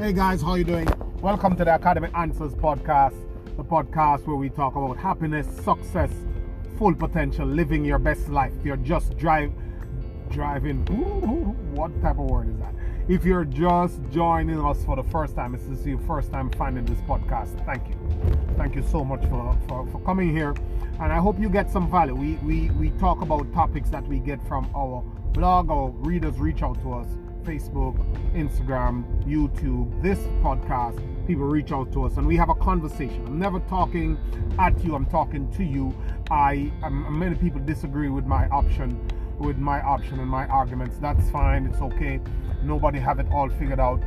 Hey guys, how you doing? Welcome to the Academy Answers podcast, the podcast where we talk about happiness, success, full potential, living your best life. If you're just drive, driving, what type of word is that? If you're just joining us for the first time, this is your first time finding this podcast. Thank you, thank you so much for, for, for coming here, and I hope you get some value. We we we talk about topics that we get from our blog. Our readers reach out to us Facebook, Instagram, YouTube, this podcast, people reach out to us and we have a conversation. I'm never talking at you, I'm talking to you. I um, many people disagree with my option, with my option and my arguments. That's fine, it's okay. Nobody have it all figured out.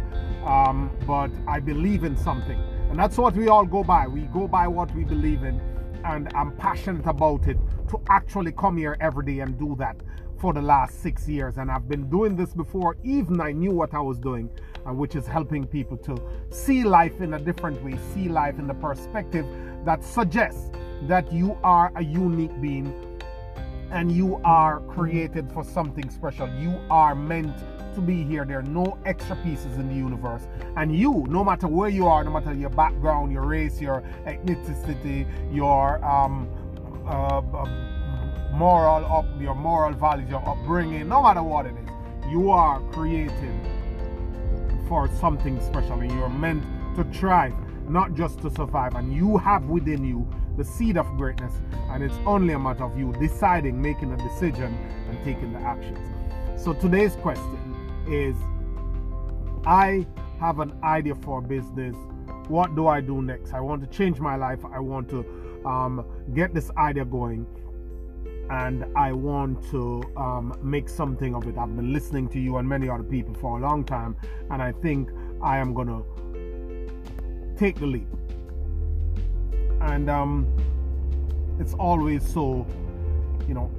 Um, but I believe in something. And that's what we all go by. We go by what we believe in. And I'm passionate about it to actually come here every day and do that for the last six years. And I've been doing this before even I knew what I was doing, uh, which is helping people to see life in a different way, see life in the perspective that suggests that you are a unique being and you are created for something special. You are meant to be here. There are no extra pieces in the universe. And you, no matter where you are, no matter your background, your race, your ethnicity, your um, uh, uh moral up your moral values, your upbringing, no matter what it is, you are created for something special and you're meant to thrive, not just to survive. And you have within you the seed of greatness, and it's only a matter of you deciding, making a decision, and taking the actions. So today's question is I have an idea for business. What do I do next? I want to change my life. I want to um, get this idea going and I want to um, make something of it. I've been listening to you and many other people for a long time, and I think I am going to take the leap. And um, it's always so, you know,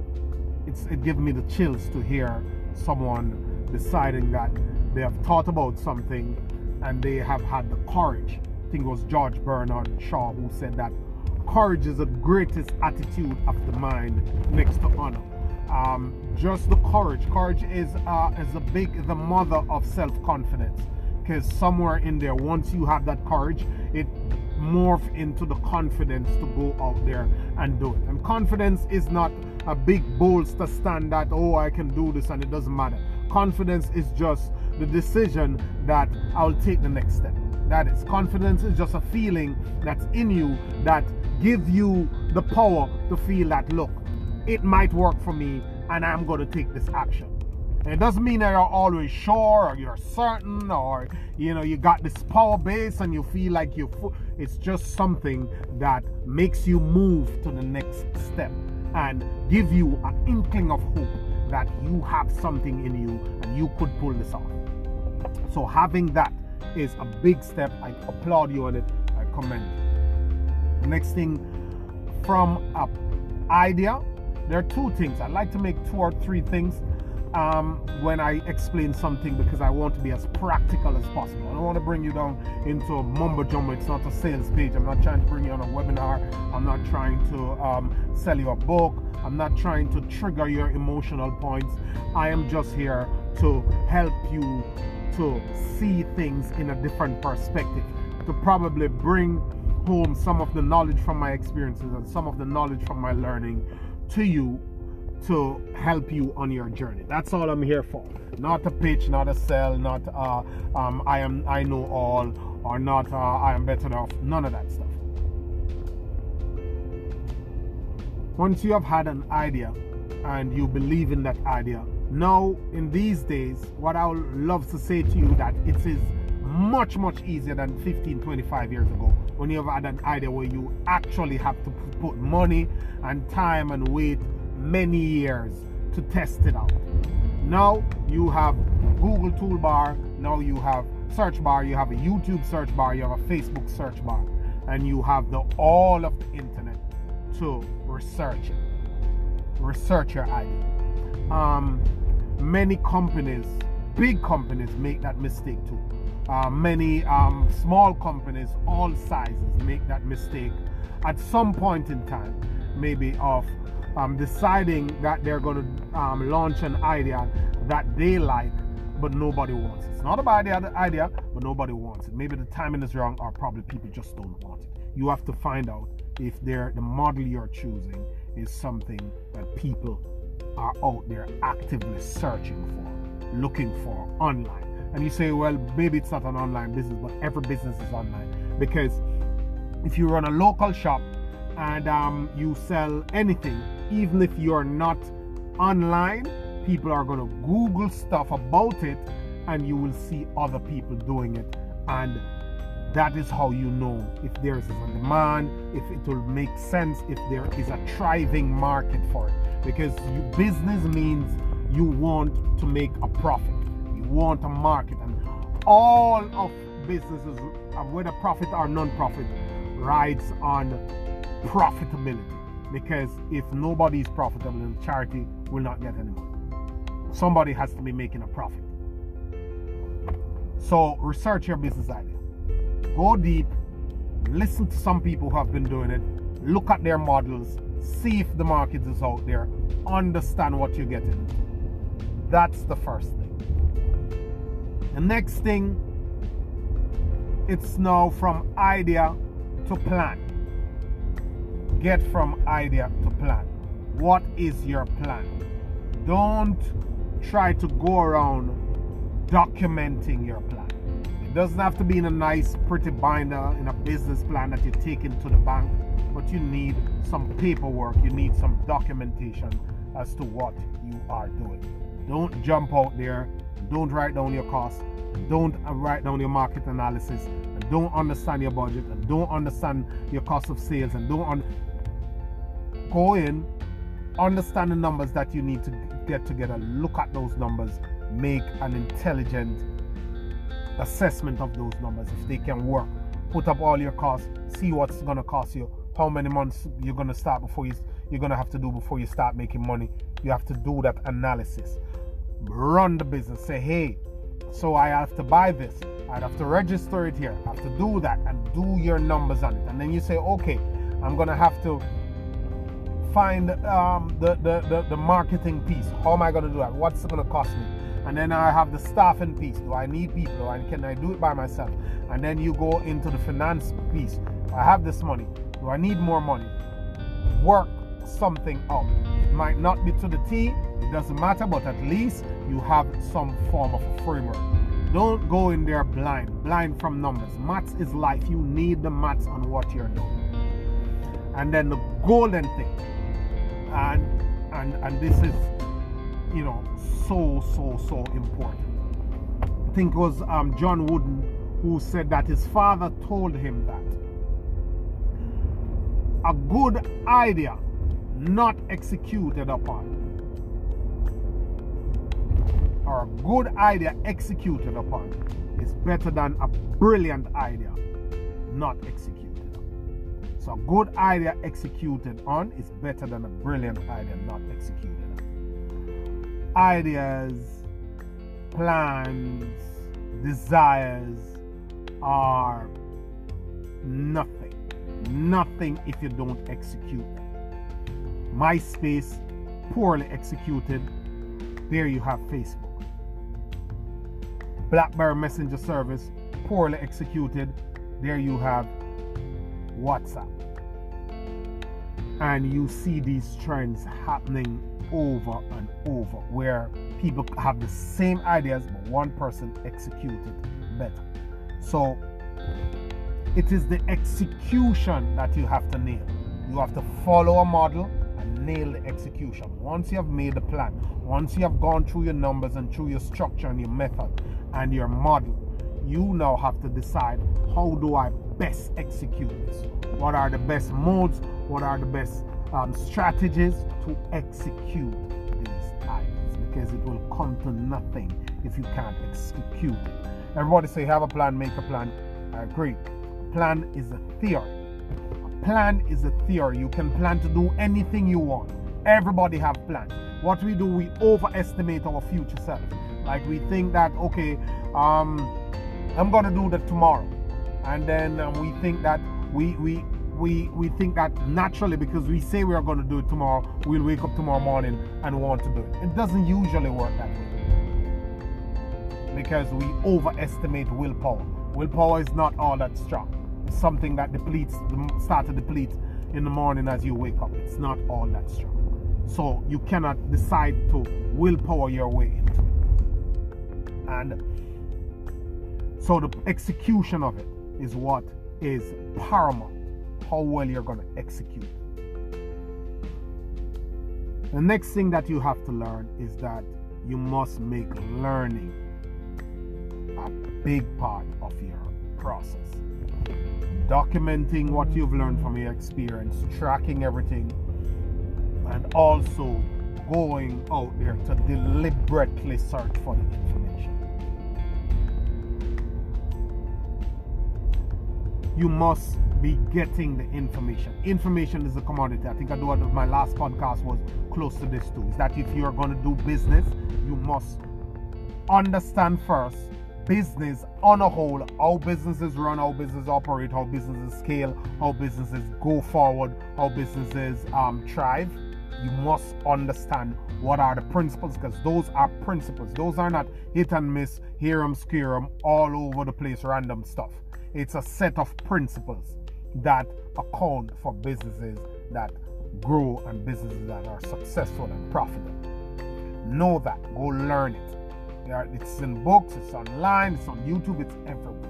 it's it gives me the chills to hear someone deciding that they have thought about something and they have had the courage. I think it was George Bernard Shaw who said that courage is the greatest attitude of the mind next to honor. Um, just the courage. Courage is uh, is a big the mother of self confidence. Because somewhere in there, once you have that courage, it morph into the confidence to go out there and do it. And confidence is not a big bolster stand that oh I can do this and it doesn't matter. Confidence is just the decision that I'll take the next step. That is confidence is just a feeling that's in you that give you the power to feel that look, it might work for me and I'm going to take this action. It doesn't mean that you're always sure or you're certain or you know you got this power base and you feel like you it's just something that makes you move to the next step and give you an inkling of hope that you have something in you and you could pull this off. So having that is a big step. I applaud you on it. I commend you. Next thing, from a idea, there are two things. I like to make two or three things um, when I explain something because I want to be as practical as possible. I don't want to bring you down into mumbo jumbo. It's not a sales page. I'm not trying to bring you on a webinar. I'm not trying to um, sell you a book. I'm not trying to trigger your emotional points. I am just here to help you to see things in a different perspective, to probably bring home some of the knowledge from my experiences and some of the knowledge from my learning to you to help you on your journey. That's all I'm here for. Not a pitch, not a sell, not uh, um, I am I know all, or not uh, I am better off. None of that stuff. Once you have had an idea and you believe in that idea, now in these days, what I would love to say to you that it is much much easier than 15 25 years ago. When you have had an idea where you actually have to put money and time and wait many years to test it out. Now you have google toolbar now you have search bar you have a youtube search bar you have a facebook search bar and you have the all of the internet to research it. Research your idea. Um, many companies big companies make that mistake too uh, many um, small companies, all sizes, make that mistake at some point in time, maybe of um, deciding that they're going to um, launch an idea that they like but nobody wants it. It's not a bad idea, but nobody wants it. Maybe the timing is wrong, or probably people just don't want it. You have to find out if they're, the model you're choosing is something that people are out there actively searching for, looking for online. And you say, well, maybe it's not an online business, but every business is online. Because if you run a local shop and um, you sell anything, even if you're not online, people are going to Google stuff about it and you will see other people doing it. And that is how you know if there is a demand, if it will make sense, if there is a thriving market for it. Because you, business means you want to make a profit, want a market, and all of businesses, whether profit or non-profit, rides on profitability. Because if nobody is profitable, then charity will not get any money somebody has to be making a profit. So research your business idea. Go deep, listen to some people who have been doing it, look at their models, see if the market is out there, understand what you're getting. That's the first thing. The next thing, it's now from idea to plan. Get from idea to plan. What is your plan? Don't try to go around documenting your plan. It doesn't have to be in a nice, pretty binder in a business plan that you take into the bank, but you need some paperwork, you need some documentation as to what you are doing. Don't jump out there, don't write down your costs, don't write down your market analysis, don't understand your budget, don't understand your cost of sales, and don't un- go in, understand the numbers that you need to get together, look at those numbers, make an intelligent assessment of those numbers. If they can work. Put up all your costs, see what's going to cost you, how many months you're going to start before you you're going to have to do before you start making money. You have to do that analysis. Run the business. Say, hey, so I have to buy this. I have to register it here. I have to do that and do your numbers on it. And then you say, okay, I'm going to have to find um, the, the, the, the, marketing piece. How am I going to do that? What's it going to cost me? And then I have the staffing piece. Do I need people? Or can I do it by myself? And then you go into the finance piece. I have this money. Do I need more money? Work something out. It might not be to the T, it doesn't matter, but at least you have some form of a framework. Don't go in there blind, blind from numbers. Maths is life. You need the maths on what you're doing. And then the golden thing and and and this is you know so so so important i think it was um, john wooden who said that his father told him that a good idea not executed upon or a good idea executed upon is better than a brilliant idea not executed so a good idea executed on is better than a brilliant idea not executed on. Ideas, plans, desires are nothing. Nothing if you don't execute them. MySpace, poorly executed. There you have Facebook. BlackBerry Messenger service, poorly executed. There you have WhatsApp. And you see these trends happening over and over where people have the same ideas but one person executed better. So it is the execution that you have to nail. You have to follow a model and nail the execution. Once you have made a plan once you have gone through your numbers and through your structure and your method and your model you now have to decide how do i best execute this what are the best modes what are the best um, strategies to execute these ideas because it will come to nothing if you can't execute it. Everybody say, have a plan, make a plan. I agree. Plan is a theory. A plan is a theory. You can plan to do anything you want. Everybody have plans. What we do, we overestimate our future self. Like we think that, okay, um, I'm gonna do that tomorrow, and then um, we think that we we we we think that naturally because we say we are going to do it tomorrow, we'll wake up tomorrow morning and want to do it. It doesn't usually work that way. because we overestimate willpower. Willpower is not all that strong. It's something that depletes, start to deplete in the morning as you wake up. It's not all that strong. So you cannot decide to willpower your way into. And so the execution of it is what is paramount. How well you're going to execute. The next thing that you have to learn is that you must make learning a big part of your process. Documenting what you've learned from your experience, tracking everything, and also going out there to deliberately search for the information. You must be getting the information. Information is a commodity. I think I do what my last podcast was close to this too. Is that if you're going to do business, you must understand first business on a whole, how businesses run, how businesses operate, how businesses scale, how businesses go forward, how businesses um, thrive. You must understand what are the principles because those are principles. Those are not hit and miss, hear them, scare them, all over the place, random stuff. It's a set of principles that account for businesses that grow and businesses that are successful and profitable. Know that. Go learn it. It's in books, it's online, it's on YouTube, it's everywhere.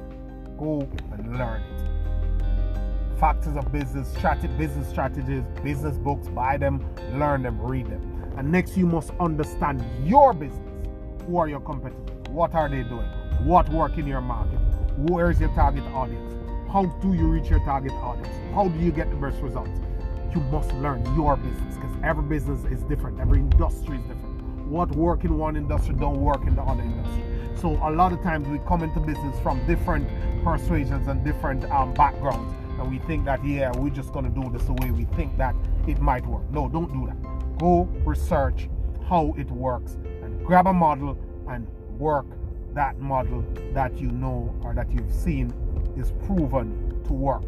Go and learn it. Factors of business, business strategies, business books, buy them, learn them, read them. And next, you must understand your business. Who are your competitors? What are they doing? What work in your market? Where is your target audience? How do you reach your target audience? How do you get the best results? You must learn your business because every business is different, every industry is different what work in one industry don't work in the other industry. So a lot of times we come into business from different persuasions and different um, backgrounds, and we think that yeah, we're just gonna do this the way we think that it might work. No, don't do that. Go research how it works and grab a model and work that model that you know or that you've seen is proven to work.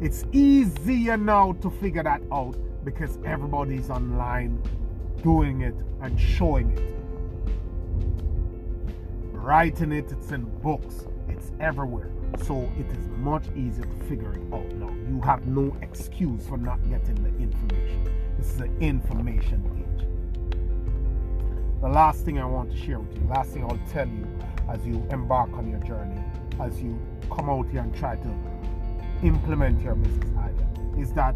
It's easier now to figure that out because everybody's online doing it and showing it. Writing it, it's in books, it's everywhere. So it is much easier to figure it out now. You have no excuse for not getting the information. This is an information age. The last thing I want to share with you, last thing I'll tell you as you embark on your journey, as you come out here and try to implement your business idea, is that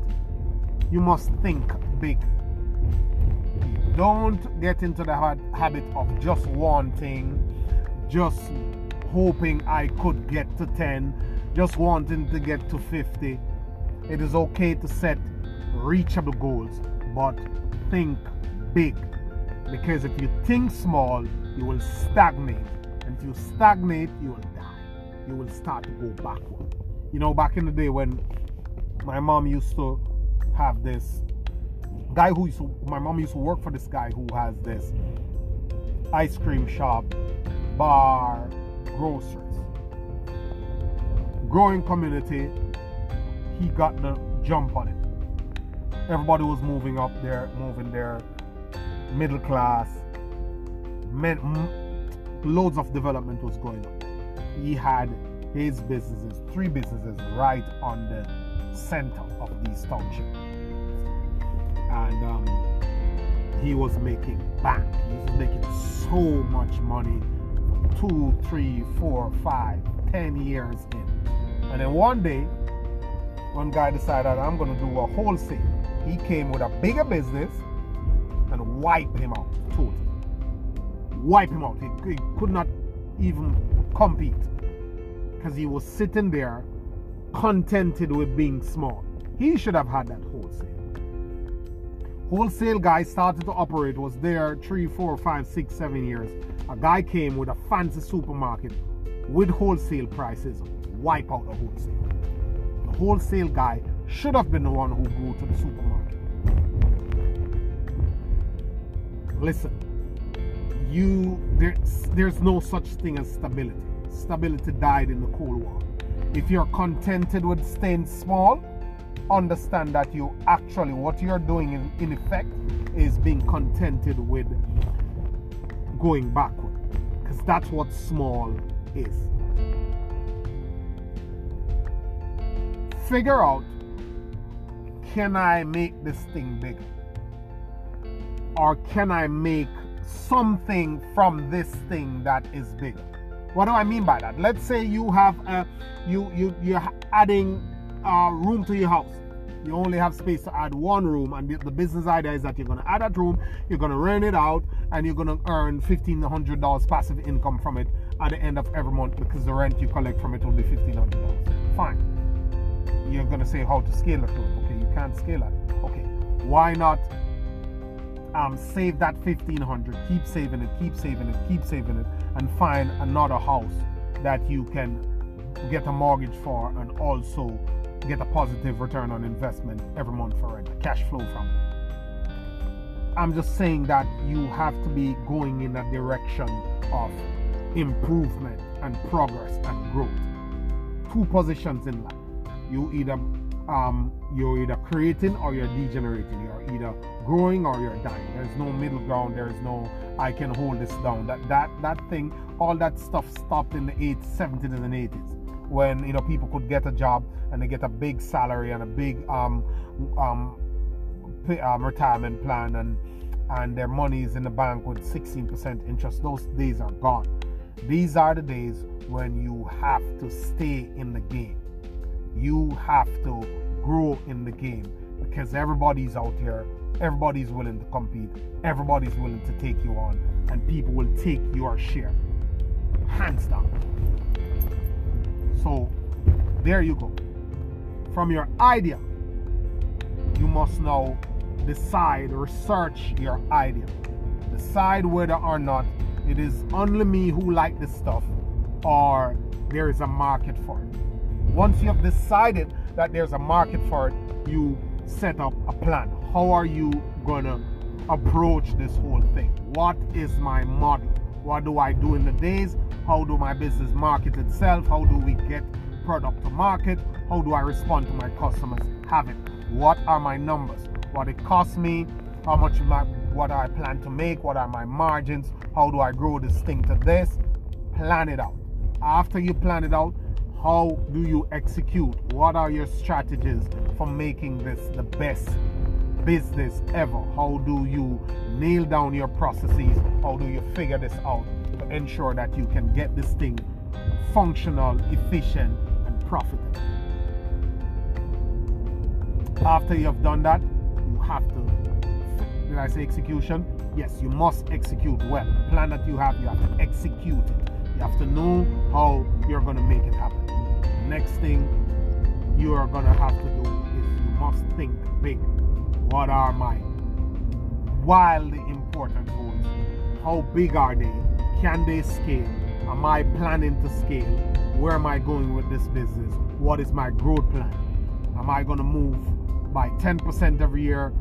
you must think big don't get into the habit of just wanting, just hoping I could get to 10, just wanting to get to 50. It is okay to set reachable goals, but think big. Because if you think small, you will stagnate. And if you stagnate, you will die. You will start to go backward. You know, back in the day when my mom used to have this guy who used to, my mom used to work for this guy who has this ice cream shop, bar, groceries. Growing community, he got the jump on it. Everybody was moving up there, moving there, middle class. Men, loads of development was going on. He had his businesses, three businesses, right on the center of this township. and um, he was making bank. He was making so much money two, three, four, five, ten years in. And then one day, one guy decided I'm going to do a wholesale. He came with a bigger business and wiped him out totally. Wipe him out. He, he could not even compete. Because he was sitting there contented with being small. He should have had that wholesale. Wholesale guy started to operate was there three four five six seven years. A guy came with a fancy supermarket with wholesale prices wipe out the wholesale. The wholesale guy should have been the one who go to the supermarket. Listen you there's there's no such thing as stability stability died in the cold war if you're contented with staying small understand that you actually, what you're doing in, in effect is being contented with going backward. Because that's what small is. Figure out can I make this thing bigger? Or can I make something from this thing that is bigger? What do I mean by that? Let's say you have a you you you're adding a room to your house. You only have space to add one room, and the, the business idea is that you're going to add that room, you're going to rent it out, and you're going to earn fifteen hundred dollars passive income from it at the end of every month because the rent you collect from it will be fifteen hundred dollars. Fine. You're going to say how to scale it. Okay, you can't scale it. Okay, why not um, save that 1500 keep saving it keep saving it keep saving it and find another house that you can get a mortgage for and also get a positive return on investment every month for rent cash flow from it. I'm just saying that you have to be going in a direction of improvement and progress and growth. Two positions in life. You either um, you're either creating or you're degenerating. You're either growing or you're dying. There's no middle ground. There's no I can hold this down. That that that thing, all that stuff stopped in the 80s, 70s, and 80s when you know people could get a job and they get a big salary and a big um, um, pay, um retirement plan and and their money is in the bank with 16% interest. Those days are gone. These are the days when you have to stay in the game you have to grow in the game because everybody's out here, everybody's willing to compete, everybody's willing to take you on, and people will take your share. Hands down. So, there you go. From your idea, you must now decide, research your idea. Decide whether or not it is only me who like this stuff or there is a market for it. Once you have decided that there's a market for it, you set up a plan. How are you going to approach this whole thing? What is my model? What do I do in the days? How do my business market itself? How do we get product to market? How do I respond to my customers having? What are my numbers? What it costs me? How much my what I plan to make? What are my margins? How do I grow this thing to this? Plan it out. After you plan it out, how do you execute? What are your strategies for making this the best business ever? How do you nail down your processes? How do you figure this out to ensure that you can get this thing functional, efficient, and profitable? After you have done that, you have to, did I say execution? Yes, you must execute well. The plan that you have, you have to execute it. Have to know how you're going to make it happen next thing you are going to have to do is you must think big. What are my wildly important goals? How big are they? Can they scale? Am I planning to scale? Where am I going with this business? What is my growth plan? Am I going to move by 10% every year?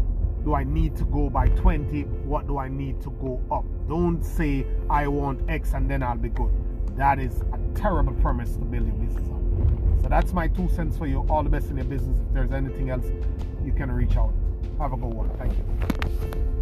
Do I need to go by 20? What do I need to go up? Don't say I want X and then I'll be good. That is a terrible premise to build your business on. So that's my two cents for you. All the best in your business. If there's anything else, you can reach out. Have a good one. Thank you.